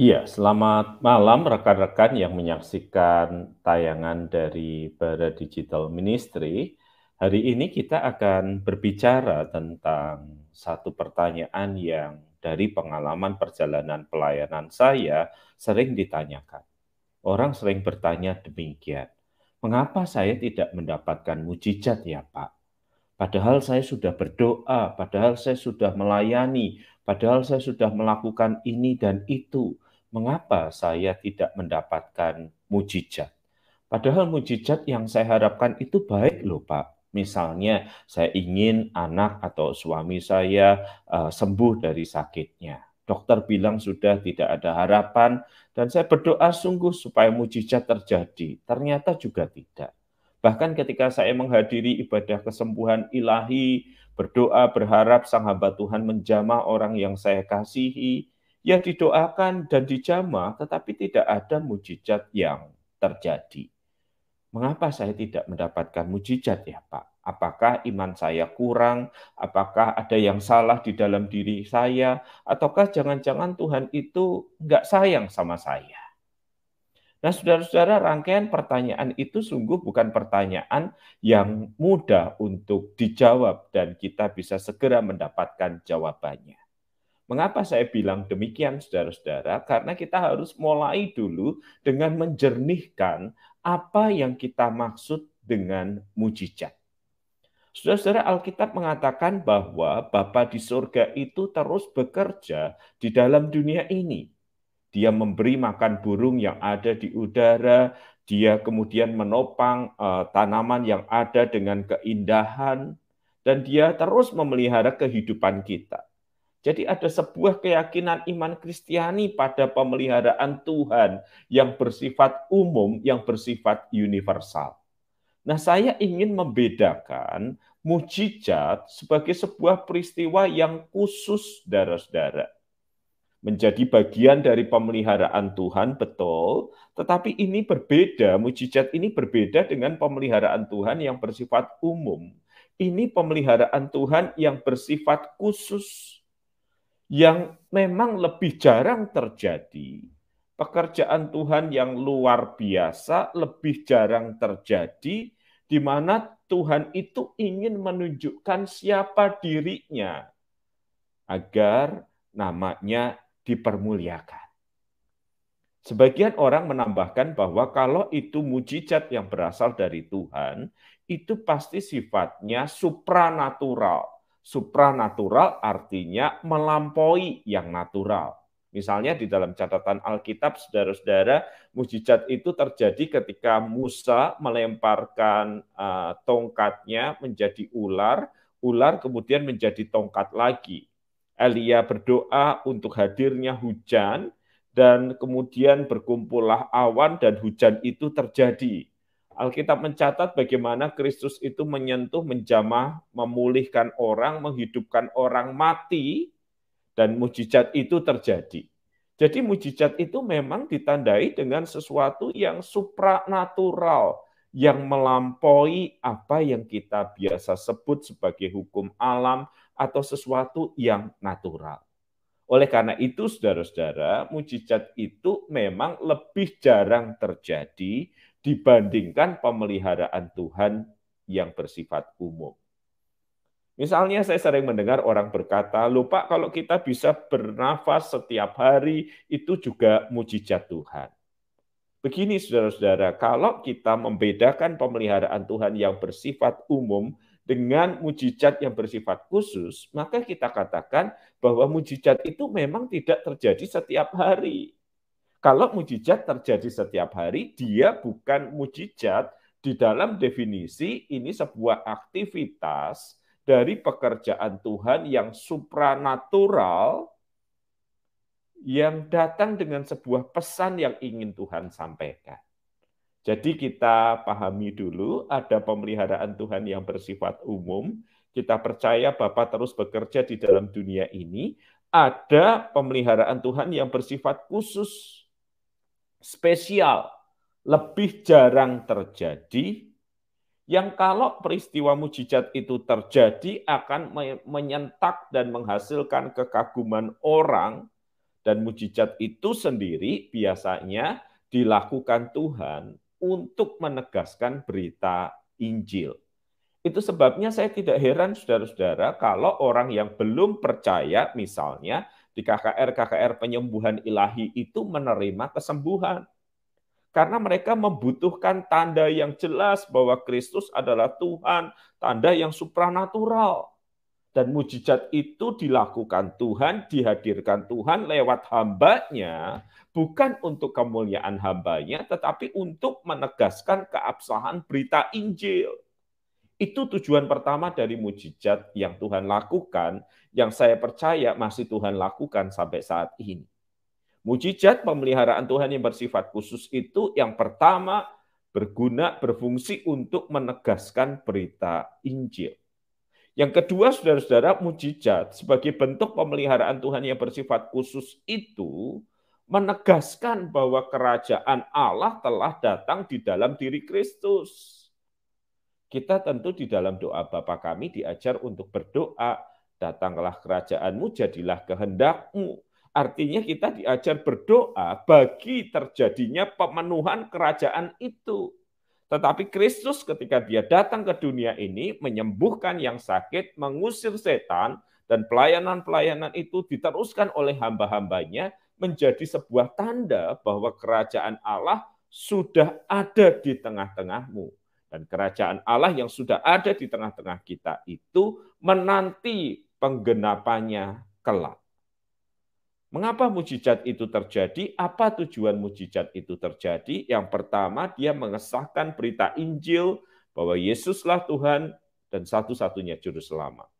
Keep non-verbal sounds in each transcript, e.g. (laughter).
Iya, selamat malam rekan-rekan yang menyaksikan tayangan dari Bara Digital Ministry. Hari ini kita akan berbicara tentang satu pertanyaan yang dari pengalaman perjalanan pelayanan saya sering ditanyakan. Orang sering bertanya demikian, mengapa saya tidak mendapatkan mujizat ya Pak? Padahal saya sudah berdoa, padahal saya sudah melayani, Padahal saya sudah melakukan ini dan itu. Mengapa saya tidak mendapatkan mujizat? Padahal mujizat yang saya harapkan itu baik loh Pak. Misalnya saya ingin anak atau suami saya uh, sembuh dari sakitnya. Dokter bilang sudah tidak ada harapan dan saya berdoa sungguh supaya mujizat terjadi. Ternyata juga tidak. Bahkan ketika saya menghadiri ibadah kesembuhan ilahi, berdoa berharap sang hamba Tuhan menjamah orang yang saya kasihi, ya didoakan dan dijamah, tetapi tidak ada mujizat yang terjadi. Mengapa saya tidak mendapatkan mujizat ya Pak? Apakah iman saya kurang? Apakah ada yang salah di dalam diri saya? Ataukah jangan-jangan Tuhan itu nggak sayang sama saya? Nah, saudara-saudara, rangkaian pertanyaan itu sungguh bukan pertanyaan yang mudah untuk dijawab dan kita bisa segera mendapatkan jawabannya. Mengapa saya bilang demikian, saudara-saudara? Karena kita harus mulai dulu dengan menjernihkan apa yang kita maksud dengan mujizat. Saudara-saudara, Alkitab mengatakan bahwa Bapa di surga itu terus bekerja di dalam dunia ini dia memberi makan burung yang ada di udara, dia kemudian menopang uh, tanaman yang ada dengan keindahan, dan dia terus memelihara kehidupan kita. Jadi ada sebuah keyakinan iman Kristiani pada pemeliharaan Tuhan yang bersifat umum, yang bersifat universal. Nah, saya ingin membedakan mujizat sebagai sebuah peristiwa yang khusus, saudara-saudara menjadi bagian dari pemeliharaan Tuhan, betul. Tetapi ini berbeda, mujizat ini berbeda dengan pemeliharaan Tuhan yang bersifat umum. Ini pemeliharaan Tuhan yang bersifat khusus, yang memang lebih jarang terjadi. Pekerjaan Tuhan yang luar biasa lebih jarang terjadi, di mana Tuhan itu ingin menunjukkan siapa dirinya, agar namanya dipermuliakan. Sebagian orang menambahkan bahwa kalau itu mujizat yang berasal dari Tuhan, itu pasti sifatnya supranatural. Supranatural artinya melampaui yang natural. Misalnya di dalam catatan Alkitab, saudara-saudara, mujizat itu terjadi ketika Musa melemparkan uh, tongkatnya menjadi ular, ular kemudian menjadi tongkat lagi. Elia berdoa untuk hadirnya hujan dan kemudian berkumpullah awan dan hujan itu terjadi. Alkitab mencatat bagaimana Kristus itu menyentuh, menjamah, memulihkan orang, menghidupkan orang mati, dan mujizat itu terjadi. Jadi mujizat itu memang ditandai dengan sesuatu yang supranatural, yang melampaui apa yang kita biasa sebut sebagai hukum alam atau sesuatu yang natural. Oleh karena itu, saudara-saudara, mujizat itu memang lebih jarang terjadi dibandingkan pemeliharaan Tuhan yang bersifat umum. Misalnya saya sering mendengar orang berkata, lupa kalau kita bisa bernafas setiap hari, itu juga mujizat Tuhan. Begini saudara-saudara, kalau kita membedakan pemeliharaan Tuhan yang bersifat umum dengan mujizat yang bersifat khusus, maka kita katakan bahwa mujizat itu memang tidak terjadi setiap hari. Kalau mujizat terjadi setiap hari, dia bukan mujizat di dalam definisi ini sebuah aktivitas dari pekerjaan Tuhan yang supranatural yang datang dengan sebuah pesan yang ingin Tuhan sampaikan. Jadi kita pahami dulu ada pemeliharaan Tuhan yang bersifat umum. Kita percaya Bapak terus bekerja di dalam dunia ini. Ada pemeliharaan Tuhan yang bersifat khusus, spesial, lebih jarang terjadi, yang kalau peristiwa mujizat itu terjadi akan menyentak dan menghasilkan kekaguman orang Dan mujizat itu sendiri biasanya dilakukan Tuhan untuk menegaskan berita Injil. Itu sebabnya saya tidak heran saudara-saudara kalau orang yang belum percaya misalnya di KKR-KKR penyembuhan ilahi itu menerima kesembuhan. Karena mereka membutuhkan tanda yang jelas bahwa Kristus adalah Tuhan, tanda yang supranatural. Dan mujizat itu dilakukan Tuhan, dihadirkan Tuhan lewat hambanya, bukan untuk kemuliaan hambanya, tetapi untuk menegaskan keabsahan berita Injil. Itu tujuan pertama dari mujizat yang Tuhan lakukan, yang saya percaya masih Tuhan lakukan sampai saat ini. Mujizat pemeliharaan Tuhan yang bersifat khusus itu yang pertama berguna, berfungsi untuk menegaskan berita Injil. Yang kedua, saudara-saudara, mujizat sebagai bentuk pemeliharaan Tuhan yang bersifat khusus itu menegaskan bahwa kerajaan Allah telah datang di dalam diri Kristus. Kita tentu di dalam doa Bapa kami diajar untuk berdoa, datanglah kerajaanmu, jadilah kehendakmu. Artinya kita diajar berdoa bagi terjadinya pemenuhan kerajaan itu. Tetapi Kristus ketika dia datang ke dunia ini menyembuhkan yang sakit, mengusir setan, dan pelayanan-pelayanan itu diteruskan oleh hamba-hambanya menjadi sebuah tanda bahwa kerajaan Allah sudah ada di tengah-tengahmu. Dan kerajaan Allah yang sudah ada di tengah-tengah kita itu menanti penggenapannya kelak. Mengapa mujizat itu terjadi? Apa tujuan mujizat itu terjadi? Yang pertama, dia mengesahkan berita Injil bahwa Yesuslah Tuhan dan satu-satunya juru selamat.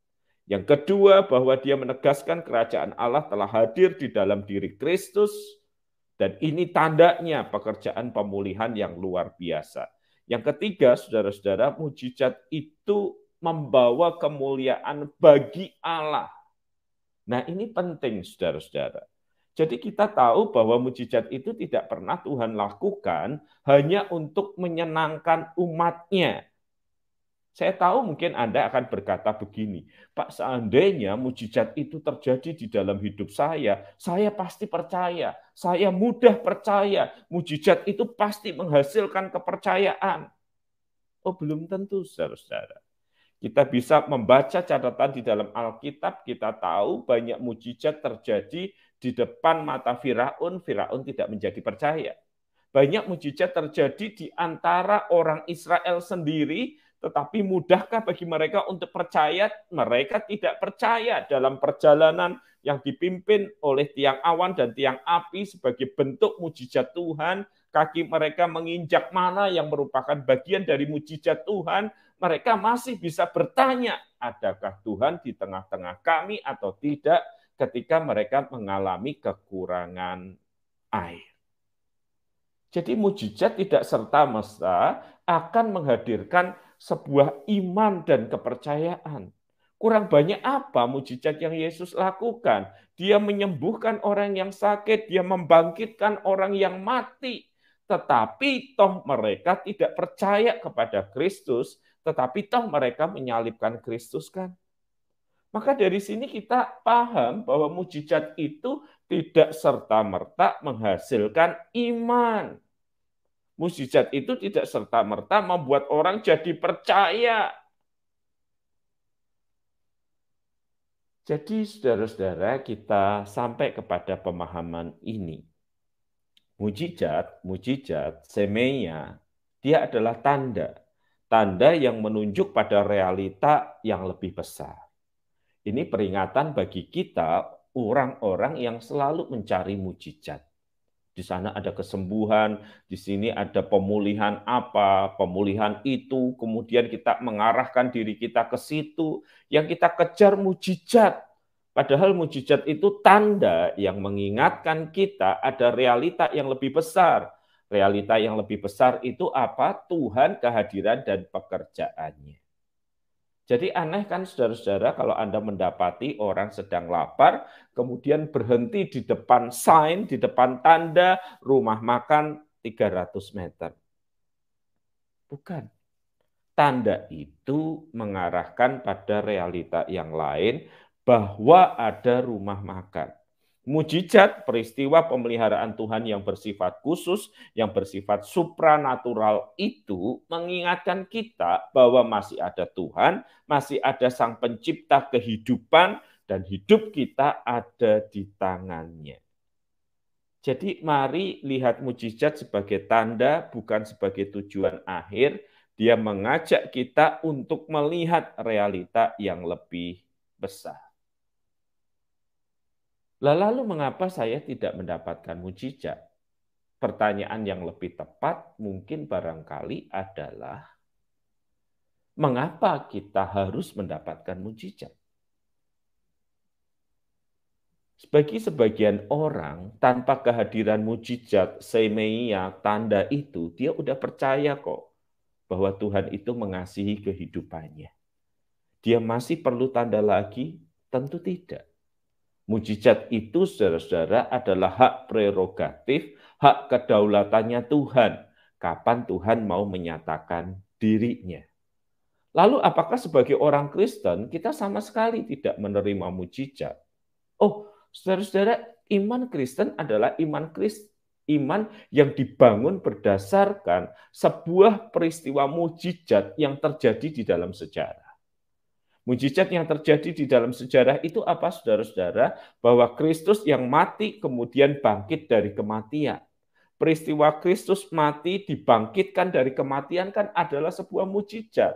Yang kedua, bahwa dia menegaskan kerajaan Allah telah hadir di dalam diri Kristus dan ini tandanya pekerjaan pemulihan yang luar biasa. Yang ketiga, saudara-saudara, mujizat itu membawa kemuliaan bagi Allah Nah, ini penting, saudara-saudara. Jadi kita tahu bahwa mujizat itu tidak pernah Tuhan lakukan hanya untuk menyenangkan umatnya. Saya tahu mungkin Anda akan berkata begini, Pak seandainya mujizat itu terjadi di dalam hidup saya, saya pasti percaya, saya mudah percaya, mujizat itu pasti menghasilkan kepercayaan. Oh belum tentu saudara-saudara. Kita bisa membaca catatan di dalam Alkitab, kita tahu banyak mujizat terjadi di depan mata Firaun, Firaun tidak menjadi percaya. Banyak mujizat terjadi di antara orang Israel sendiri, tetapi mudahkah bagi mereka untuk percaya? Mereka tidak percaya dalam perjalanan yang dipimpin oleh tiang awan dan tiang api sebagai bentuk mujizat Tuhan. Kaki mereka menginjak mana yang merupakan bagian dari mujizat Tuhan mereka masih bisa bertanya, adakah Tuhan di tengah-tengah kami atau tidak ketika mereka mengalami kekurangan air. Jadi mujizat tidak serta-merta akan menghadirkan sebuah iman dan kepercayaan. Kurang banyak apa mujizat yang Yesus lakukan? Dia menyembuhkan orang yang sakit, dia membangkitkan orang yang mati. Tetapi toh mereka tidak percaya kepada Kristus tetapi toh mereka menyalibkan Kristus kan. Maka dari sini kita paham bahwa mujizat itu tidak serta-merta menghasilkan iman. Mujizat itu tidak serta-merta membuat orang jadi percaya. Jadi saudara-saudara kita sampai kepada pemahaman ini. Mujizat, mujizat, semeya, dia adalah tanda tanda yang menunjuk pada realita yang lebih besar. Ini peringatan bagi kita, orang-orang yang selalu mencari mujizat. Di sana ada kesembuhan, di sini ada pemulihan apa, pemulihan itu, kemudian kita mengarahkan diri kita ke situ, yang kita kejar mujizat. Padahal mujizat itu tanda yang mengingatkan kita ada realita yang lebih besar, realita yang lebih besar itu apa? Tuhan, kehadiran, dan pekerjaannya. Jadi aneh kan saudara-saudara kalau Anda mendapati orang sedang lapar, kemudian berhenti di depan sign, di depan tanda rumah makan 300 meter. Bukan. Tanda itu mengarahkan pada realita yang lain bahwa ada rumah makan. Mujizat peristiwa pemeliharaan Tuhan yang bersifat khusus, yang bersifat supranatural itu mengingatkan kita bahwa masih ada Tuhan, masih ada Sang Pencipta kehidupan, dan hidup kita ada di tangannya. Jadi mari lihat mujizat sebagai tanda, bukan sebagai tujuan akhir. Dia mengajak kita untuk melihat realita yang lebih besar. Lalu mengapa saya tidak mendapatkan mujizat? Pertanyaan yang lebih tepat mungkin barangkali adalah mengapa kita harus mendapatkan mujizat? Bagi sebagian orang, tanpa kehadiran mujizat, semeia, tanda itu, dia udah percaya kok bahwa Tuhan itu mengasihi kehidupannya. Dia masih perlu tanda lagi? Tentu tidak. Mujizat itu, saudara-saudara, adalah hak prerogatif, hak kedaulatannya Tuhan. Kapan Tuhan mau menyatakan dirinya. Lalu apakah sebagai orang Kristen kita sama sekali tidak menerima mujizat? Oh, saudara-saudara, iman Kristen adalah iman Kristen iman yang dibangun berdasarkan sebuah peristiwa mujizat yang terjadi di dalam sejarah. Mujizat yang terjadi di dalam sejarah itu apa saudara-saudara? Bahwa Kristus yang mati kemudian bangkit dari kematian. Peristiwa Kristus mati dibangkitkan dari kematian kan adalah sebuah mujizat.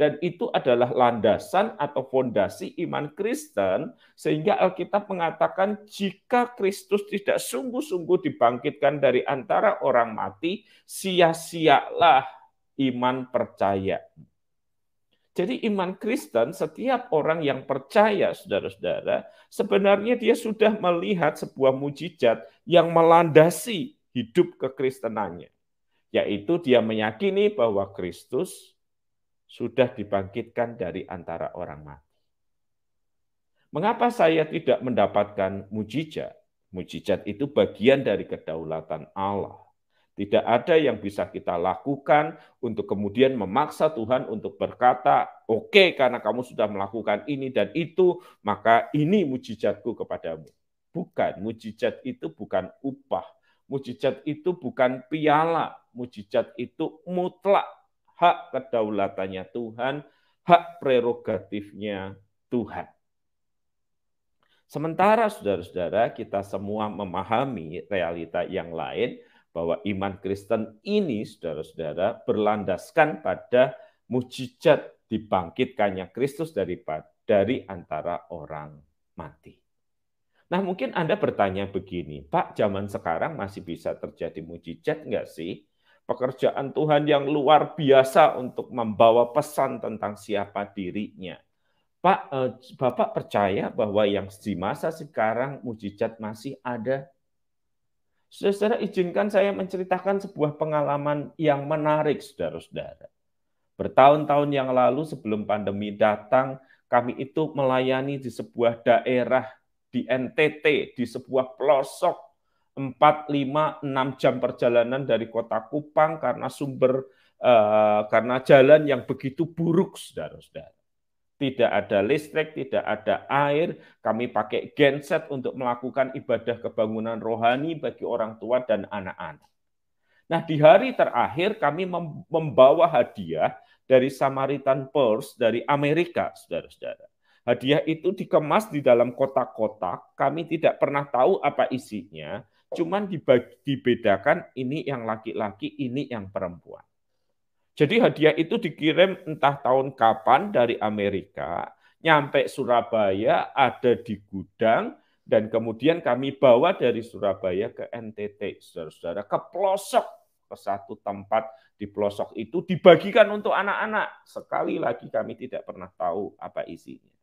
Dan itu adalah landasan atau fondasi iman Kristen sehingga Alkitab mengatakan jika Kristus tidak sungguh-sungguh dibangkitkan dari antara orang mati, sia-sialah iman percaya. Jadi iman Kristen, setiap orang yang percaya, saudara-saudara, sebenarnya dia sudah melihat sebuah mujizat yang melandasi hidup kekristenannya. Yaitu dia meyakini bahwa Kristus sudah dibangkitkan dari antara orang mati. Mengapa saya tidak mendapatkan mujizat? Mujizat itu bagian dari kedaulatan Allah. Tidak ada yang bisa kita lakukan untuk kemudian memaksa Tuhan untuk berkata, "Oke, okay, karena kamu sudah melakukan ini dan itu, maka ini mujizatku kepadamu." Bukan, mujizat itu bukan upah. Mujizat itu bukan piala. Mujizat itu mutlak hak kedaulatannya Tuhan, hak prerogatifnya Tuhan. Sementara saudara-saudara kita semua memahami realita yang lain, bahwa iman Kristen ini, saudara-saudara, berlandaskan pada mujizat dibangkitkannya Kristus dari dari antara orang mati. Nah mungkin Anda bertanya begini, Pak zaman sekarang masih bisa terjadi mujizat enggak sih? Pekerjaan Tuhan yang luar biasa untuk membawa pesan tentang siapa dirinya. Pak, eh, Bapak percaya bahwa yang di masa sekarang mujizat masih ada? Saudara, izinkan saya menceritakan sebuah pengalaman yang menarik, saudara-saudara. Bertahun-tahun yang lalu sebelum pandemi datang, kami itu melayani di sebuah daerah di NTT, di sebuah pelosok 4, 5, 6 jam perjalanan dari kota Kupang karena sumber uh, karena jalan yang begitu buruk, saudara-saudara tidak ada listrik, tidak ada air. Kami pakai genset untuk melakukan ibadah kebangunan rohani bagi orang tua dan anak-anak. Nah, di hari terakhir kami membawa hadiah dari Samaritan Purse dari Amerika, saudara-saudara. Hadiah itu dikemas di dalam kotak-kotak. Kami tidak pernah tahu apa isinya, cuman dibedakan ini yang laki-laki, ini yang perempuan. Jadi hadiah itu dikirim entah tahun kapan dari Amerika, nyampe Surabaya, ada di gudang, dan kemudian kami bawa dari Surabaya ke NTT, saudara-saudara, ke pelosok, ke satu tempat di pelosok itu dibagikan untuk anak-anak. Sekali lagi kami tidak pernah tahu apa isinya.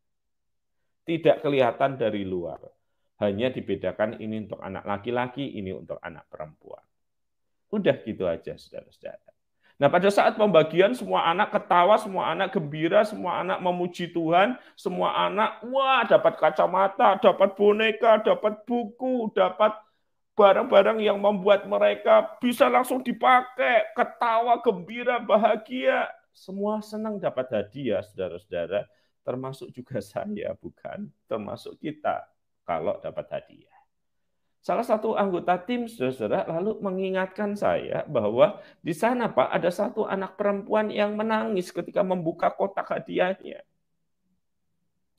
Tidak kelihatan dari luar. Hanya dibedakan ini untuk anak laki-laki, ini untuk anak perempuan. Udah gitu aja, saudara-saudara. Nah, pada saat pembagian semua anak ketawa, semua anak gembira, semua anak memuji Tuhan, semua anak wah dapat kacamata, dapat boneka, dapat buku, dapat barang-barang yang membuat mereka bisa langsung dipakai, ketawa, gembira, bahagia. Semua senang dapat hadiah, saudara-saudara, termasuk juga saya, bukan? Termasuk kita kalau dapat hadiah. Salah satu anggota tim, saudara, lalu mengingatkan saya bahwa di sana, Pak, ada satu anak perempuan yang menangis ketika membuka kotak hadiahnya.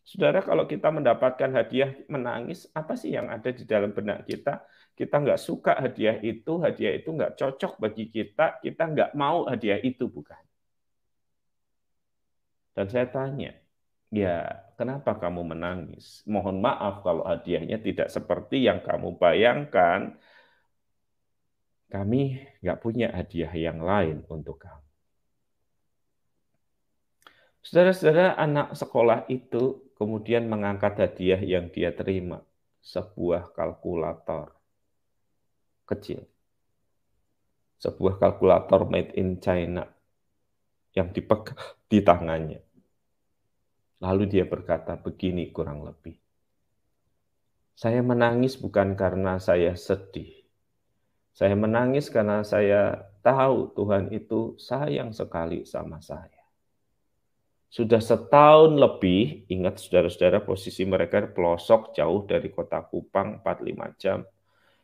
Saudara, kalau kita mendapatkan hadiah menangis, apa sih yang ada di dalam benak kita? Kita nggak suka hadiah itu, hadiah itu nggak cocok bagi kita, kita nggak mau hadiah itu, bukan? Dan saya tanya, Ya, kenapa kamu menangis? Mohon maaf kalau hadiahnya tidak seperti yang kamu bayangkan. Kami nggak punya hadiah yang lain untuk kamu. Saudara-saudara, anak sekolah itu kemudian mengangkat hadiah yang dia terima, sebuah kalkulator kecil. Sebuah kalkulator made in China yang dipegang di tangannya. Lalu dia berkata begini kurang lebih. Saya menangis bukan karena saya sedih. Saya menangis karena saya tahu Tuhan itu sayang sekali sama saya. Sudah setahun lebih, ingat saudara-saudara posisi mereka pelosok jauh dari kota Kupang 4-5 jam.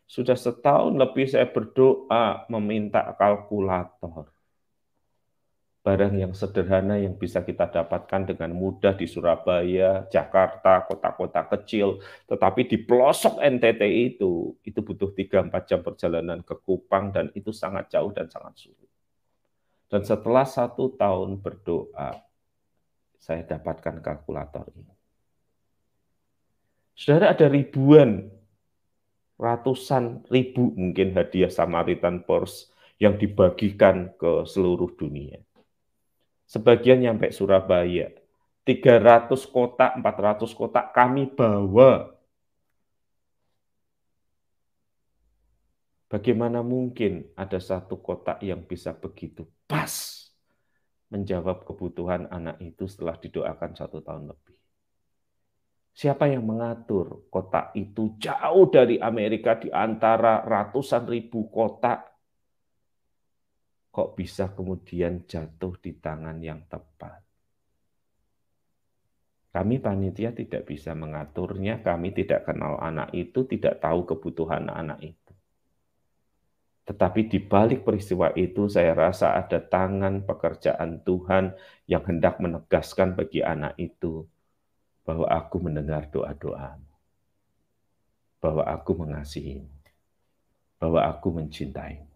Sudah setahun lebih saya berdoa meminta kalkulator barang yang sederhana yang bisa kita dapatkan dengan mudah di Surabaya, Jakarta, kota-kota kecil, tetapi di pelosok NTT itu, itu butuh 3-4 jam perjalanan ke Kupang dan itu sangat jauh dan sangat sulit. Dan setelah satu tahun berdoa, saya dapatkan kalkulator ini. Saudara ada ribuan, ratusan ribu mungkin hadiah Samaritan Pors yang dibagikan ke seluruh dunia sebagian nyampe Surabaya. 300 kotak, 400 kotak kami bawa. Bagaimana mungkin ada satu kotak yang bisa begitu pas menjawab kebutuhan anak itu setelah didoakan satu tahun lebih? Siapa yang mengatur kotak itu jauh dari Amerika di antara ratusan ribu kotak kok bisa kemudian jatuh di tangan yang tepat. Kami panitia tidak bisa mengaturnya, kami tidak kenal anak itu, tidak tahu kebutuhan anak itu. Tetapi di balik peristiwa itu saya rasa ada tangan pekerjaan Tuhan yang hendak menegaskan bagi anak itu bahwa aku mendengar doa-doamu. Bahwa aku mengasihimu. Bahwa aku mencintaimu.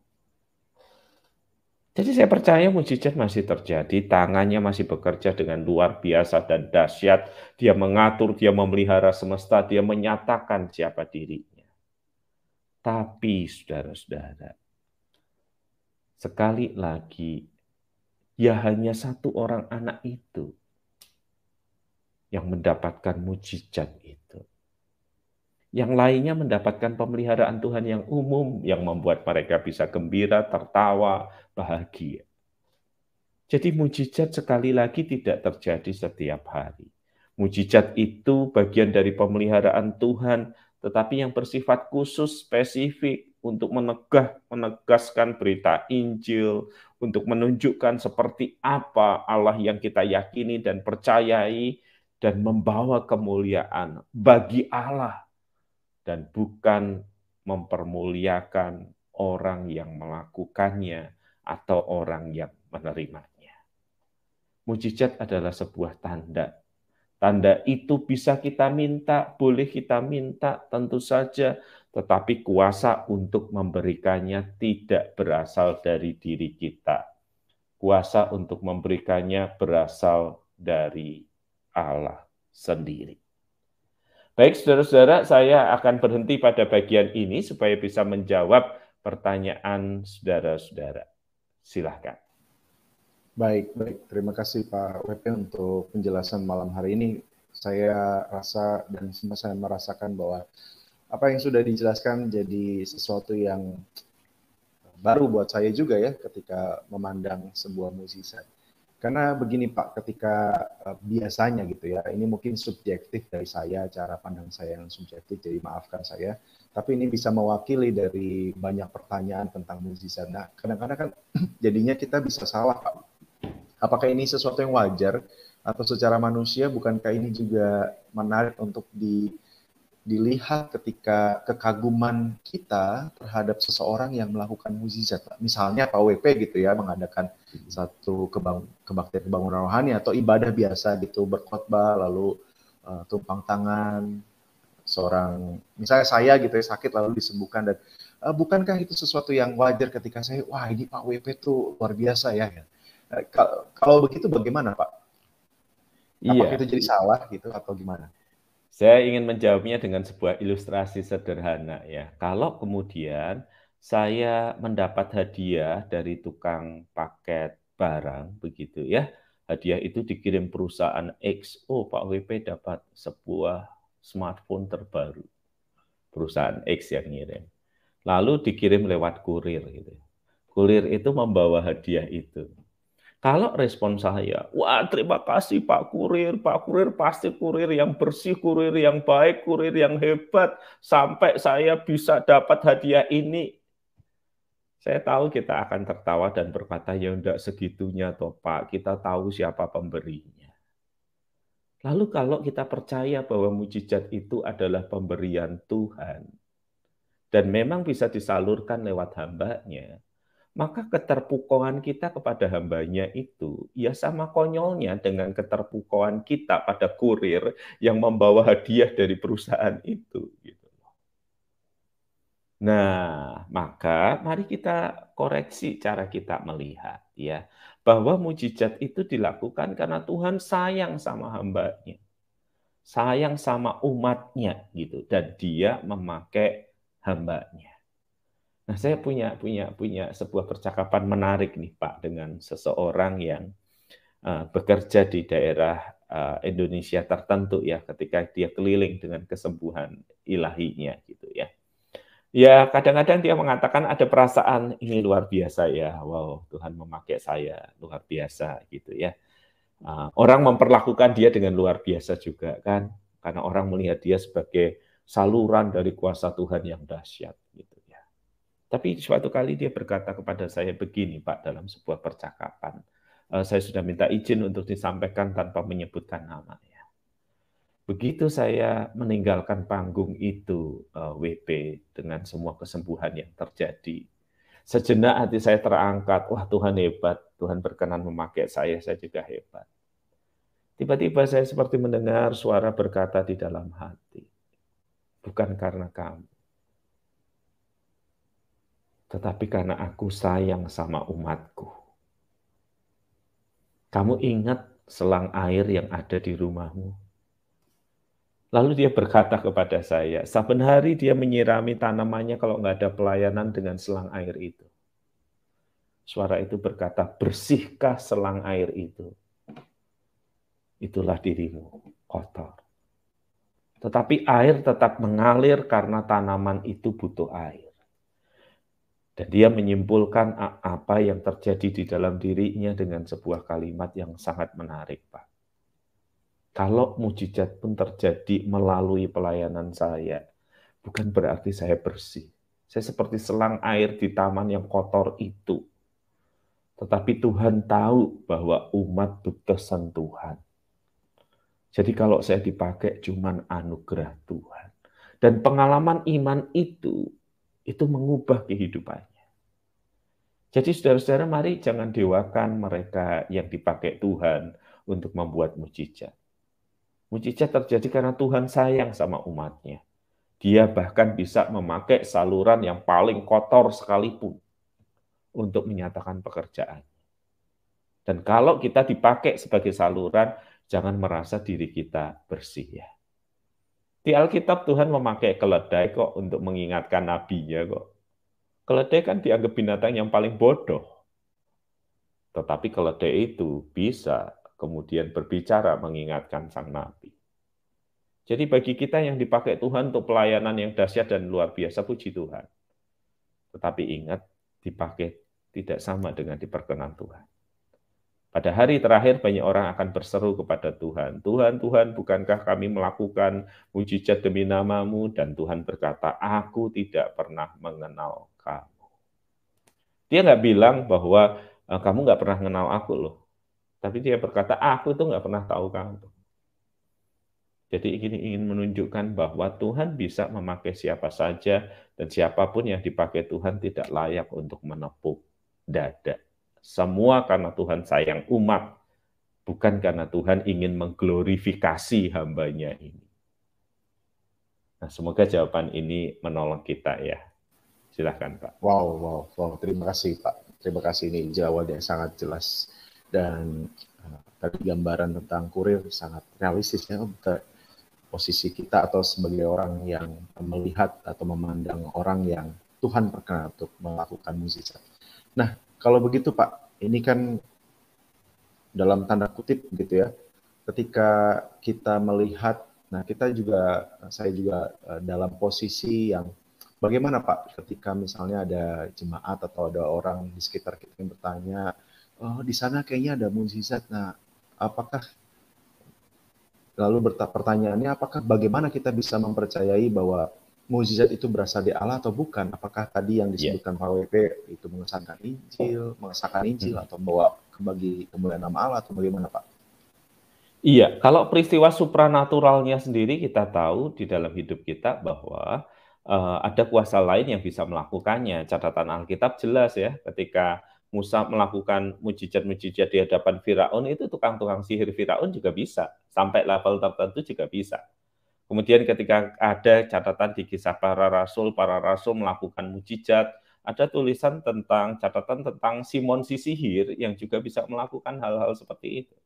Jadi saya percaya mujizat masih terjadi, tangannya masih bekerja dengan luar biasa dan dahsyat. Dia mengatur, dia memelihara semesta, dia menyatakan siapa dirinya. Tapi saudara-saudara, sekali lagi, ya hanya satu orang anak itu yang mendapatkan mujizat itu. Yang lainnya mendapatkan pemeliharaan Tuhan yang umum, yang membuat mereka bisa gembira, tertawa, bahagia. Jadi mujizat sekali lagi tidak terjadi setiap hari. Mujizat itu bagian dari pemeliharaan Tuhan, tetapi yang bersifat khusus, spesifik, untuk menegah, menegaskan berita Injil, untuk menunjukkan seperti apa Allah yang kita yakini dan percayai, dan membawa kemuliaan bagi Allah dan bukan mempermuliakan orang yang melakukannya atau orang yang menerimanya. Mujizat adalah sebuah tanda. Tanda itu bisa kita minta, boleh kita minta, tentu saja, tetapi kuasa untuk memberikannya tidak berasal dari diri kita. Kuasa untuk memberikannya berasal dari Allah sendiri. Baik, saudara-saudara, saya akan berhenti pada bagian ini supaya bisa menjawab pertanyaan saudara-saudara. Silahkan. Baik, baik. Terima kasih Pak WP untuk penjelasan malam hari ini. Saya rasa dan semua saya merasakan bahwa apa yang sudah dijelaskan jadi sesuatu yang baru buat saya juga ya ketika memandang sebuah musisi. Karena begini Pak, ketika uh, biasanya gitu ya, ini mungkin subjektif dari saya, cara pandang saya yang subjektif, jadi maafkan saya. Tapi ini bisa mewakili dari banyak pertanyaan tentang mukjizat. Nah, kadang-kadang kan (clears throat) jadinya kita bisa salah Pak. Apakah ini sesuatu yang wajar atau secara manusia bukankah ini juga menarik untuk di dilihat ketika kekaguman kita terhadap seseorang yang melakukan mukjizat. Misalnya Pak WP gitu ya mengadakan satu kebang, kebaktian kebangunan rohani atau ibadah biasa gitu berkhotbah lalu uh, tumpang tangan seorang misalnya saya gitu ya sakit lalu disembuhkan dan uh, bukankah itu sesuatu yang wajar ketika saya wah ini Pak WP tuh luar biasa ya. Uh, kalau begitu bagaimana Pak? Apakah iya. itu jadi salah gitu atau gimana? Saya ingin menjawabnya dengan sebuah ilustrasi sederhana ya. Kalau kemudian saya mendapat hadiah dari tukang paket barang begitu ya. Hadiah itu dikirim perusahaan X. Oh, Pak WP dapat sebuah smartphone terbaru. Perusahaan X yang ngirim. Lalu dikirim lewat kurir gitu. Kurir itu membawa hadiah itu. Kalau respon saya, wah terima kasih Pak Kurir, Pak Kurir pasti kurir yang bersih, kurir yang baik, kurir yang hebat, sampai saya bisa dapat hadiah ini. Saya tahu kita akan tertawa dan berkata, ya enggak segitunya toh Pak, kita tahu siapa pemberinya. Lalu kalau kita percaya bahwa mujizat itu adalah pemberian Tuhan, dan memang bisa disalurkan lewat hambanya, maka keterpukauan kita kepada hambanya itu ya sama konyolnya dengan keterpukauan kita pada kurir yang membawa hadiah dari perusahaan itu. Gitu. Nah, maka mari kita koreksi cara kita melihat ya bahwa mujizat itu dilakukan karena Tuhan sayang sama hambanya, sayang sama umatnya gitu, dan Dia memakai hambanya. Nah, saya punya punya punya sebuah percakapan menarik nih Pak dengan seseorang yang uh, bekerja di daerah uh, Indonesia tertentu ya ketika dia keliling dengan kesembuhan ilahinya gitu ya. Ya kadang-kadang dia mengatakan ada perasaan ini luar biasa ya, wow Tuhan memakai saya luar biasa gitu ya. Uh, orang memperlakukan dia dengan luar biasa juga kan, karena orang melihat dia sebagai saluran dari kuasa Tuhan yang dahsyat gitu. Tapi suatu kali dia berkata kepada saya begini, Pak, dalam sebuah percakapan. Uh, saya sudah minta izin untuk disampaikan tanpa menyebutkan namanya. Begitu saya meninggalkan panggung itu, eh, WP, dengan semua kesembuhan yang terjadi, sejenak hati saya terangkat, wah Tuhan hebat, Tuhan berkenan memakai saya, saya juga hebat. Tiba-tiba saya seperti mendengar suara berkata di dalam hati, bukan karena kamu, tetapi karena aku sayang sama umatku. Kamu ingat selang air yang ada di rumahmu? Lalu dia berkata kepada saya, saben hari dia menyirami tanamannya kalau nggak ada pelayanan dengan selang air itu. Suara itu berkata, bersihkah selang air itu? Itulah dirimu, kotor. Tetapi air tetap mengalir karena tanaman itu butuh air. Dan dia menyimpulkan apa yang terjadi di dalam dirinya dengan sebuah kalimat yang sangat menarik, Pak. Kalau mujizat pun terjadi melalui pelayanan saya, bukan berarti saya bersih. Saya seperti selang air di taman yang kotor itu. Tetapi Tuhan tahu bahwa umat butuh sentuhan. Jadi kalau saya dipakai cuman anugerah Tuhan. Dan pengalaman iman itu itu mengubah kehidupannya. Jadi saudara-saudara mari jangan dewakan mereka yang dipakai Tuhan untuk membuat mujizat. Mujizat terjadi karena Tuhan sayang sama umatnya. Dia bahkan bisa memakai saluran yang paling kotor sekalipun untuk menyatakan pekerjaan. Dan kalau kita dipakai sebagai saluran, jangan merasa diri kita bersih ya. Di Alkitab Tuhan memakai keledai kok untuk mengingatkan nabinya kok. Keledai kan dianggap binatang yang paling bodoh. Tetapi keledai itu bisa kemudian berbicara mengingatkan sang nabi. Jadi bagi kita yang dipakai Tuhan untuk pelayanan yang dahsyat dan luar biasa, puji Tuhan. Tetapi ingat, dipakai tidak sama dengan diperkenan Tuhan. Pada hari terakhir banyak orang akan berseru kepada Tuhan. Tuhan, Tuhan, bukankah kami melakukan mujizat demi namamu? Dan Tuhan berkata, aku tidak pernah mengenal kamu. Dia nggak bilang bahwa e, kamu nggak pernah mengenal aku loh. Tapi dia berkata, aku tuh nggak pernah tahu kamu. Jadi ini ingin menunjukkan bahwa Tuhan bisa memakai siapa saja dan siapa pun yang dipakai Tuhan tidak layak untuk menepuk dada. Semua karena Tuhan sayang umat, bukan karena Tuhan ingin mengglorifikasi hambanya ini. Nah, semoga jawaban ini menolong kita ya. Silahkan Pak. Wow, wow, wow. Terima kasih Pak. Terima kasih ini jawaban yang sangat jelas. Dan uh, tadi gambaran tentang kurir sangat realistis ya posisi kita atau sebagai orang yang melihat atau memandang orang yang Tuhan perkenan untuk melakukan mukjizat. Nah, kalau begitu Pak, ini kan dalam tanda kutip gitu ya, ketika kita melihat, nah kita juga, saya juga eh, dalam posisi yang bagaimana Pak, ketika misalnya ada jemaat atau ada orang di sekitar kita yang bertanya, oh di sana kayaknya ada mukjizat, nah apakah Lalu pertanyaannya apakah bagaimana kita bisa mempercayai bahwa mukjizat itu berasal dari Allah atau bukan? Apakah tadi yang iya. disebutkan yeah. Pak WP itu mengesahkan Injil, mengesahkan Injil hmm. atau membawa bagi kemuliaan nama Allah atau bagaimana Pak? Iya, kalau peristiwa supranaturalnya sendiri kita tahu di dalam hidup kita bahwa uh, ada kuasa lain yang bisa melakukannya. Catatan Alkitab jelas ya, ketika Musa melakukan mujizat-mujizat di hadapan Firaun itu tukang-tukang sihir Firaun juga bisa sampai level tertentu juga bisa. Kemudian ketika ada catatan di kisah para rasul, para rasul melakukan mujizat, ada tulisan tentang catatan tentang Simon si sihir yang juga bisa melakukan hal-hal seperti itu.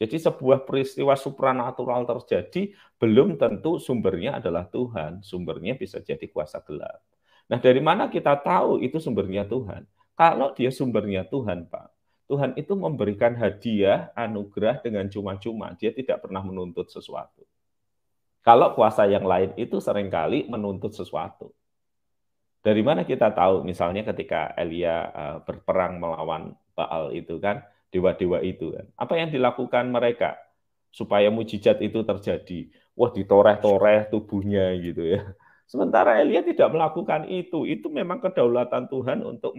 Jadi sebuah peristiwa supranatural terjadi belum tentu sumbernya adalah Tuhan, sumbernya bisa jadi kuasa gelap. Nah, dari mana kita tahu itu sumbernya Tuhan? Kalau dia sumbernya Tuhan, Pak, Tuhan itu memberikan hadiah, anugerah dengan cuma-cuma. Dia tidak pernah menuntut sesuatu. Kalau kuasa yang lain itu sering kali menuntut sesuatu. Dari mana kita tahu? Misalnya ketika Elia eh, berperang melawan Baal itu kan, dewa-dewa itu kan. Apa yang dilakukan mereka supaya mujizat itu terjadi? Wah, ditoreh-toreh tubuhnya gitu ya Sementara Elia tidak melakukan itu. Itu memang kedaulatan Tuhan untuk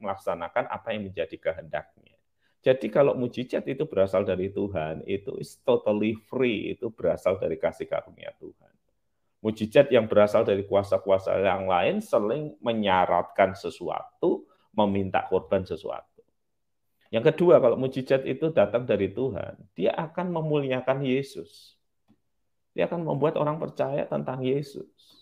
melaksanakan apa yang menjadi kehendaknya. Jadi kalau mujizat itu berasal dari Tuhan, itu is totally free, itu berasal dari kasih karunia Tuhan. Mujizat yang berasal dari kuasa-kuasa yang lain sering menyaratkan sesuatu, meminta korban sesuatu. Yang kedua, kalau mujizat itu datang dari Tuhan, dia akan memuliakan Yesus. Dia akan membuat orang percaya tentang Yesus.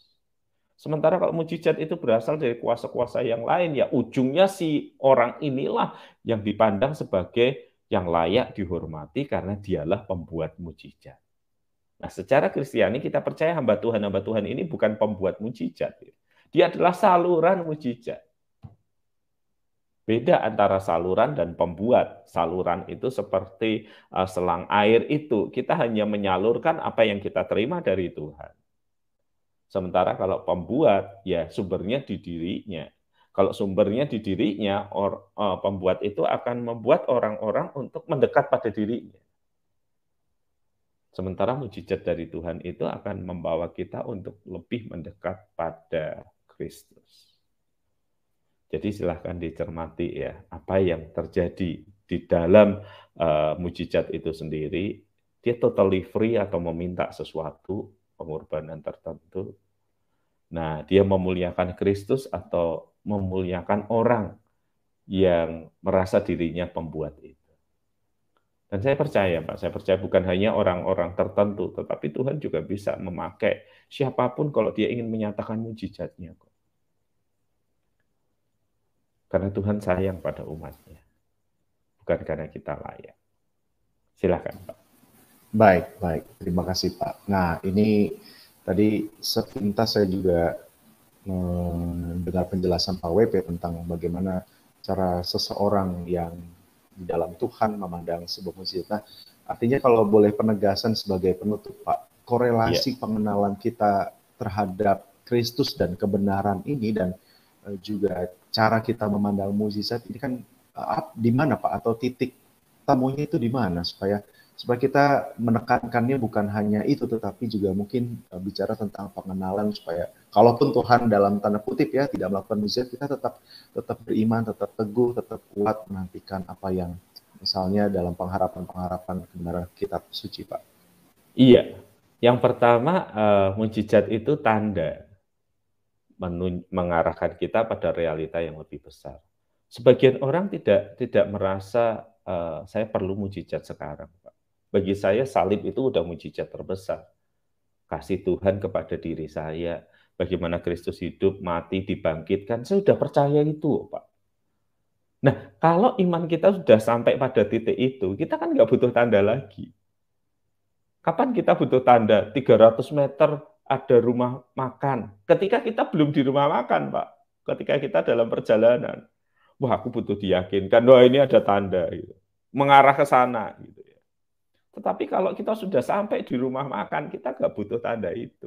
Sementara kalau mujizat itu berasal dari kuasa-kuasa yang lain, ya ujungnya si orang inilah yang dipandang sebagai yang layak dihormati karena dialah pembuat mujizat. Nah, secara Kristiani kita percaya hamba Tuhan hamba Tuhan ini bukan pembuat mujizat. Dia adalah saluran mujizat. Beda antara saluran dan pembuat. Saluran itu seperti uh, selang air itu. Kita hanya menyalurkan apa yang kita terima dari Tuhan. Sementara kalau pembuat, ya sumbernya di dirinya. Kalau sumbernya di dirinya, or, uh, pembuat itu akan membuat orang-orang untuk mendekat pada dirinya. Sementara mujizat dari Tuhan itu akan membawa kita untuk lebih mendekat pada Kristus. Jadi silahkan dicermati ya, apa yang terjadi di dalam uh, mujizat itu sendiri. Dia totally free atau meminta sesuatu, pengorbanan tertentu. Nah, dia memuliakan Kristus atau memuliakan orang yang merasa dirinya pembuat itu. Dan saya percaya, Pak, saya percaya bukan hanya orang-orang tertentu, tetapi Tuhan juga bisa memakai siapa pun kalau dia ingin menyatakan mujizatnya. Karena Tuhan sayang pada umatnya, bukan karena kita layak. Silakan, Pak. Baik, baik. Terima kasih, Pak. Nah, ini tadi sepintas saya juga mendengar penjelasan Pak WP tentang bagaimana cara seseorang yang di dalam Tuhan memandang sebuah mujizat. Nah, artinya kalau boleh penegasan sebagai penutup, Pak, korelasi yeah. pengenalan kita terhadap Kristus dan kebenaran ini dan uh, juga cara kita memandang mukjizat ini kan uh, di mana Pak atau titik temunya itu di mana supaya supaya kita menekankannya bukan hanya itu tetapi juga mungkin uh, bicara tentang pengenalan supaya kalaupun Tuhan dalam tanda kutip ya tidak melakukan mujizat kita tetap tetap beriman tetap teguh tetap kuat menantikan apa yang misalnya dalam pengharapan-pengharapan kebenaran kitab suci Pak. Iya. Yang pertama, uh, mujizat itu tanda mengarahkan kita pada realita yang lebih besar. Sebagian orang tidak tidak merasa uh, saya perlu mujizat sekarang. Bagi saya salib itu udah mujizat terbesar. Kasih Tuhan kepada diri saya, bagaimana Kristus hidup, mati, dibangkitkan, saya sudah percaya itu, Pak. Nah, kalau iman kita sudah sampai pada titik itu, kita kan nggak butuh tanda lagi. Kapan kita butuh tanda? 300 meter ada rumah makan. Ketika kita belum di rumah makan, Pak. Ketika kita dalam perjalanan. Wah, aku butuh diyakinkan. Wah, ini ada tanda. Gitu. Mengarah ke sana. Gitu. Tetapi kalau kita sudah sampai di rumah makan, kita nggak butuh tanda itu.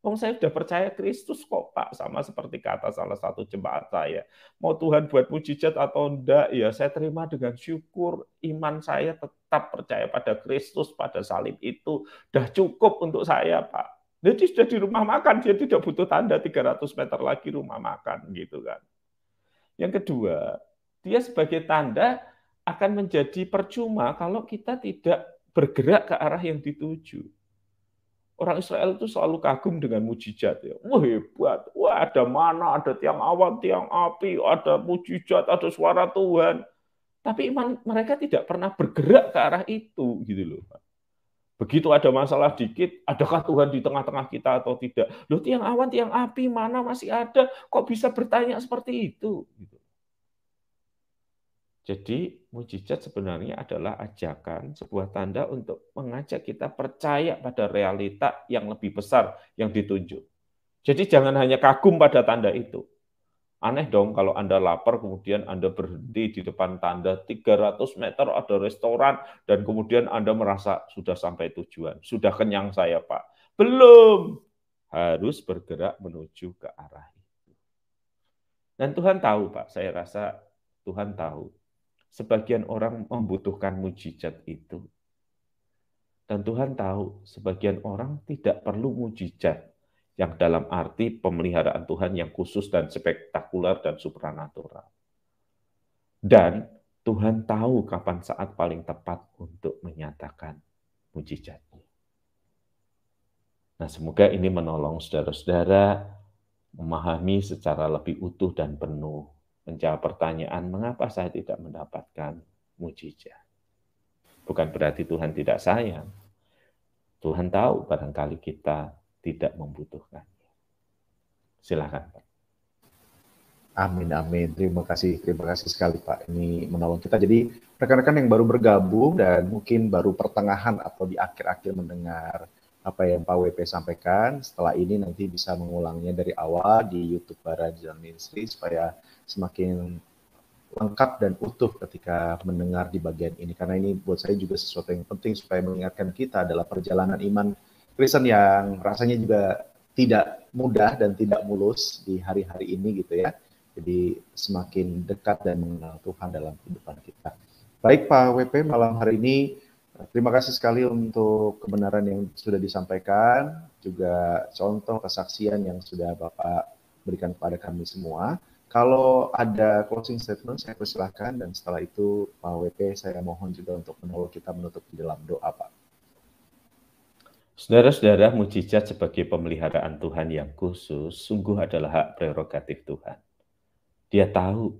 Oh, saya sudah percaya Kristus kok, Pak. Sama seperti kata salah satu jemaat saya. Mau Tuhan buat mujizat atau enggak, ya saya terima dengan syukur. Iman saya tetap percaya pada Kristus, pada salib itu. Sudah cukup untuk saya, Pak. Jadi sudah di rumah makan, dia tidak butuh tanda 300 meter lagi rumah makan, gitu kan. Yang kedua, dia sebagai tanda akan menjadi percuma kalau kita tidak bergerak ke arah yang dituju. Orang Israel itu selalu kagum dengan mujizat ya. Wah hebat, wah ada mana, ada tiang awan, tiang api, ada mujizat, ada suara Tuhan. Tapi iman mereka tidak pernah bergerak ke arah itu gitu loh. Begitu ada masalah dikit, adakah Tuhan di tengah-tengah kita atau tidak? Loh tiang awan, tiang api mana masih ada? Kok bisa bertanya seperti itu? Gitu. Jadi mujizat sebenarnya adalah ajakan, sebuah tanda untuk mengajak kita percaya pada realita yang lebih besar yang ditunjuk. Jadi jangan hanya kagum pada tanda itu. Aneh dong kalau Anda lapar kemudian Anda berhenti di depan tanda 300 meter ada restoran dan kemudian Anda merasa sudah sampai tujuan. Sudah kenyang saya Pak. Belum. Harus bergerak menuju ke arah itu. Dan Tuhan tahu Pak, saya rasa Tuhan tahu sebagian orang membutuhkan mujizat itu. Dan Tuhan tahu sebagian orang tidak perlu mujizat yang dalam arti pemeliharaan Tuhan yang khusus dan spektakuler dan supranatural. Dan Tuhan tahu kapan saat paling tepat untuk menyatakan mujizatnya. Nah, semoga ini menolong saudara-saudara memahami secara lebih utuh dan penuh menjawab pertanyaan mengapa saya tidak mendapatkan mujizat. Bukan berarti Tuhan tidak sayang. Tuhan tahu barangkali kita tidak membutuhkannya. Silakan Pak. Amin, amin. Terima kasih, terima kasih sekali Pak. Ini menolong kita. Jadi rekan-rekan yang baru bergabung dan mungkin baru pertengahan atau di akhir-akhir mendengar apa yang Pak WP sampaikan. Setelah ini nanti bisa mengulangnya dari awal di YouTube Bara Digital Ministry supaya semakin lengkap dan utuh ketika mendengar di bagian ini. Karena ini buat saya juga sesuatu yang penting supaya mengingatkan kita adalah perjalanan iman Kristen yang rasanya juga tidak mudah dan tidak mulus di hari-hari ini gitu ya. Jadi semakin dekat dan mengenal Tuhan dalam kehidupan kita. Baik Pak WP, malam hari ini Terima kasih sekali untuk kebenaran yang sudah disampaikan, juga contoh kesaksian yang sudah Bapak berikan kepada kami semua. Kalau ada closing statement, saya persilahkan dan setelah itu Pak WP saya mohon juga untuk menolong kita menutup di dalam doa Pak. Saudara-saudara, mujizat sebagai pemeliharaan Tuhan yang khusus sungguh adalah hak prerogatif Tuhan. Dia tahu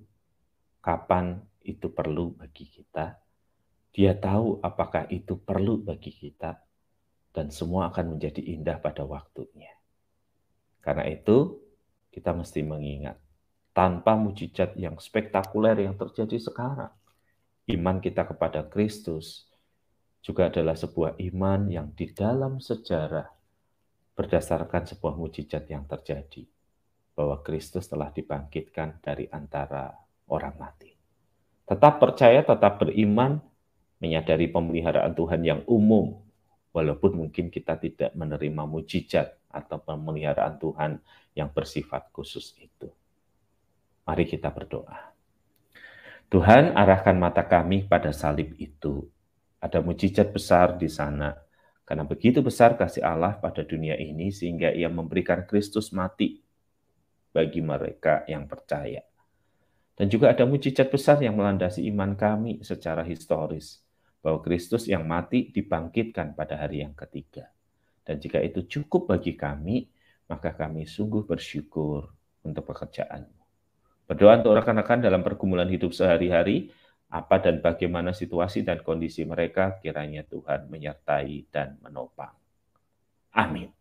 kapan itu perlu bagi kita, dia tahu apakah itu perlu bagi kita, dan semua akan menjadi indah pada waktunya. Karena itu, kita mesti mengingat, tanpa mujizat yang spektakuler yang terjadi sekarang, iman kita kepada Kristus juga adalah sebuah iman yang di dalam sejarah berdasarkan sebuah mujizat yang terjadi, bahwa Kristus telah dibangkitkan dari antara orang mati. Tetap percaya, tetap beriman, menyadari pemeliharaan Tuhan yang umum, walaupun mungkin kita tidak menerima mujizat atau pemeliharaan Tuhan yang bersifat khusus itu. Mari kita berdoa. Tuhan, arahkan mata kami pada salib itu. Ada mujizat besar di sana, karena begitu besar kasih Allah pada dunia ini sehingga ia memberikan Kristus mati bagi mereka yang percaya. Dan juga ada mujizat besar yang melandasi iman kami secara historis bahwa Kristus yang mati dibangkitkan pada hari yang ketiga. Dan jika itu cukup bagi kami, maka kami sungguh bersyukur untuk pekerjaanmu. Berdoa untuk rekan-rekan dalam pergumulan hidup sehari-hari, apa dan bagaimana situasi dan kondisi mereka, kiranya Tuhan menyertai dan menopang. Amin.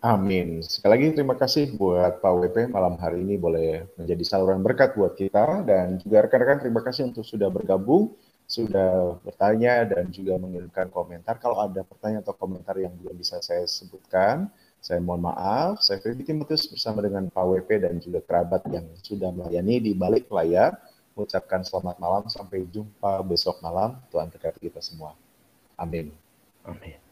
Amin. Sekali lagi terima kasih buat Pak WP malam hari ini boleh menjadi saluran berkat buat kita dan juga rekan-rekan terima kasih untuk sudah bergabung, sudah bertanya dan juga mengirimkan komentar. Kalau ada pertanyaan atau komentar yang belum bisa saya sebutkan, saya mohon maaf. Saya Freddy Timotius bersama dengan Pak WP dan juga kerabat yang sudah melayani di balik layar. Mengucapkan selamat malam, sampai jumpa besok malam. Tuhan berkati kita semua. Amin. Amin.